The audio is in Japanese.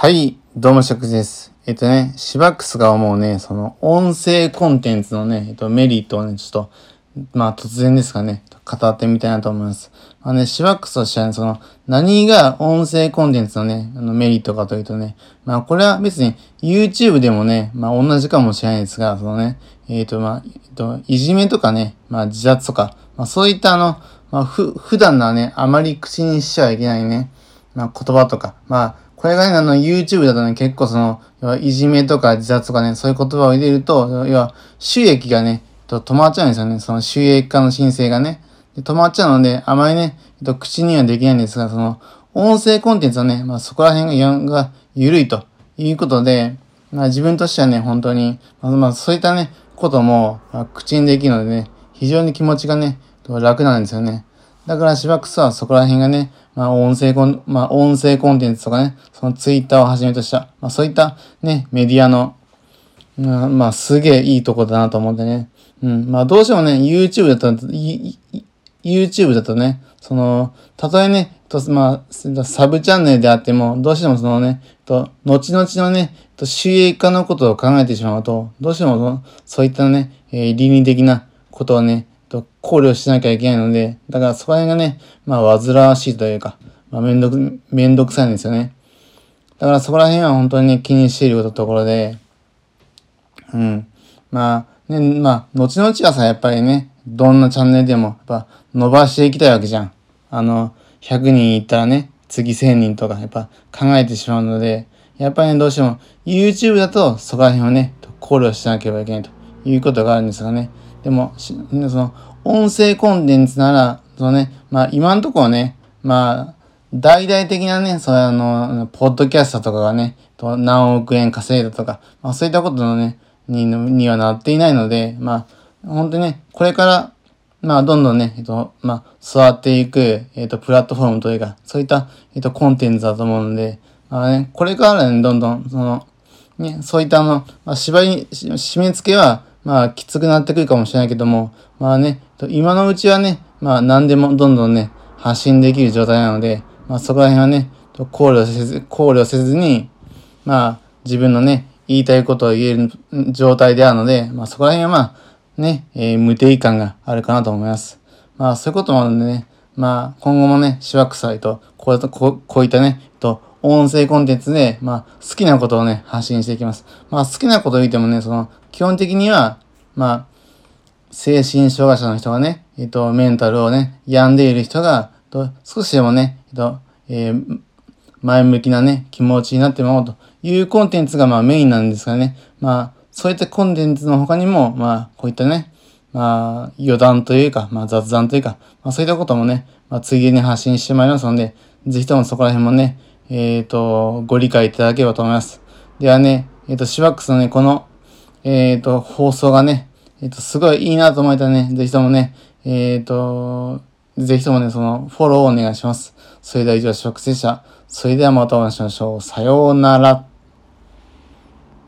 はい、どうも、しゃくです。えっとね、シバックスが思うね、その、音声コンテンツのね、えっと、メリットをね、ちょっと、まあ、突然ですかね、語ってみたいなと思います。まあね、シバックスとしてはね、その、何が音声コンテンツのね、あの、メリットかというとね、まあ、これは別に YouTube でもね、まあ、同じかもしれないですが、そのね、えっ、と、まあ、えっ、と、いじめとかね、まあ、自殺とか、まあ、そういったあの、まあ、ふ、普段のはね、あまり口にしちゃいけないね、まあ、言葉とか、まあ、これがね、あの、YouTube だとね、結構その、要はいじめとか自殺とかね、そういう言葉を入れると、要は、収益がね、と止まっちゃうんですよね。その収益化の申請がね。で止まっちゃうので、あまりね、と口にはできないんですが、その、音声コンテンツはね、まあそこら辺がが緩いということで、まあ自分としてはね、本当に、まあ、まあ、そういったね、ことも、まあ、口にできるのでね、非常に気持ちがね、楽なんですよね。だからしばらくはそこら辺がね、まあ音声コン、まあ音声コンテンツとかね、そのツイッターをはじめとした、まあそういったね、メディアの、まあ、まあすげえいいとこだなと思ってね。うん。まあどうしてもね、YouTube だと、YouTube だとね、その、たとえね、と、まあ、サブチャンネルであっても、どうしてもそのね、と、後々のね、と収益化のことを考えてしまうと、どうしてもそういったね、えー、倫理的なことをね、考慮しなきゃいけないので、だからそこら辺がね、まあ煩わしいというか、まあめんどく、めんどくさいんですよね。だからそこら辺は本当に、気にしているところで、うん。まあ、ね、まあ、後々はさ、やっぱりね、どんなチャンネルでも、やっぱ伸ばしていきたいわけじゃん。あの、100人いったらね、次1000人とか、やっぱ考えてしまうので、やっぱりね、どうしても、YouTube だとそこら辺をね、考慮しなければいけないということがあるんですがね。でも、その、音声コンテンツなら、そのね、まあ今んところね、まあ、大々的なね、そうあの、ポッドキャストとかがね、何億円稼いだとか、まあそういったことのね、ににはなっていないので、まあ、本当にね、これから、まあ、どんどんね、えっと、まあ、育っていく、えっと、プラットフォームというか、そういった、えっと、コンテンツだと思うので、まあね、これからね、どんどん、その、ね、そういったあの、まあ、芝居、締め付けは、まあ、きつくなってくるかもしれないけども、まあね、今のうちはね、まあ、何でもどんどんね、発信できる状態なので、まあ、そこら辺はね、考慮せず、考慮せずに、まあ、自分のね、言いたいことを言える状態であるので、まあ、そこら辺はまあ、ね、えー、無定感があるかなと思います。まあ、そういうこともあるんでね、まあ、今後もね、しわくさいと、こうここういったね、と、音声コンテンツで、まあ、好きなことをね、発信していきます。まあ、好きなことを言ってもね、その、基本的には、まあ、精神障害者の人がね、えっと、メンタルをね、病んでいる人が、と少しでもね、えっと、えー、前向きなね、気持ちになってもらおうというコンテンツがまあメインなんですがね、まあ、そういったコンテンツの他にも、まあ、こういったね、まあ、余談というか、まあ雑談というか、まあそういったこともね、まあ次に発信してまいりますので、ぜひともそこら辺もね、えっ、ー、と、ご理解いただければと思います。ではね、えっ、ー、と、シワックスのね、この、えっ、ー、と、放送がね、えっ、と、すごいいいなと思えたらね、ぜひともね、えっ、と、ぜひともね、その、フォローをお願いします。それでは以上、シワックスでした。それではまたお会いしましょう。さようなら。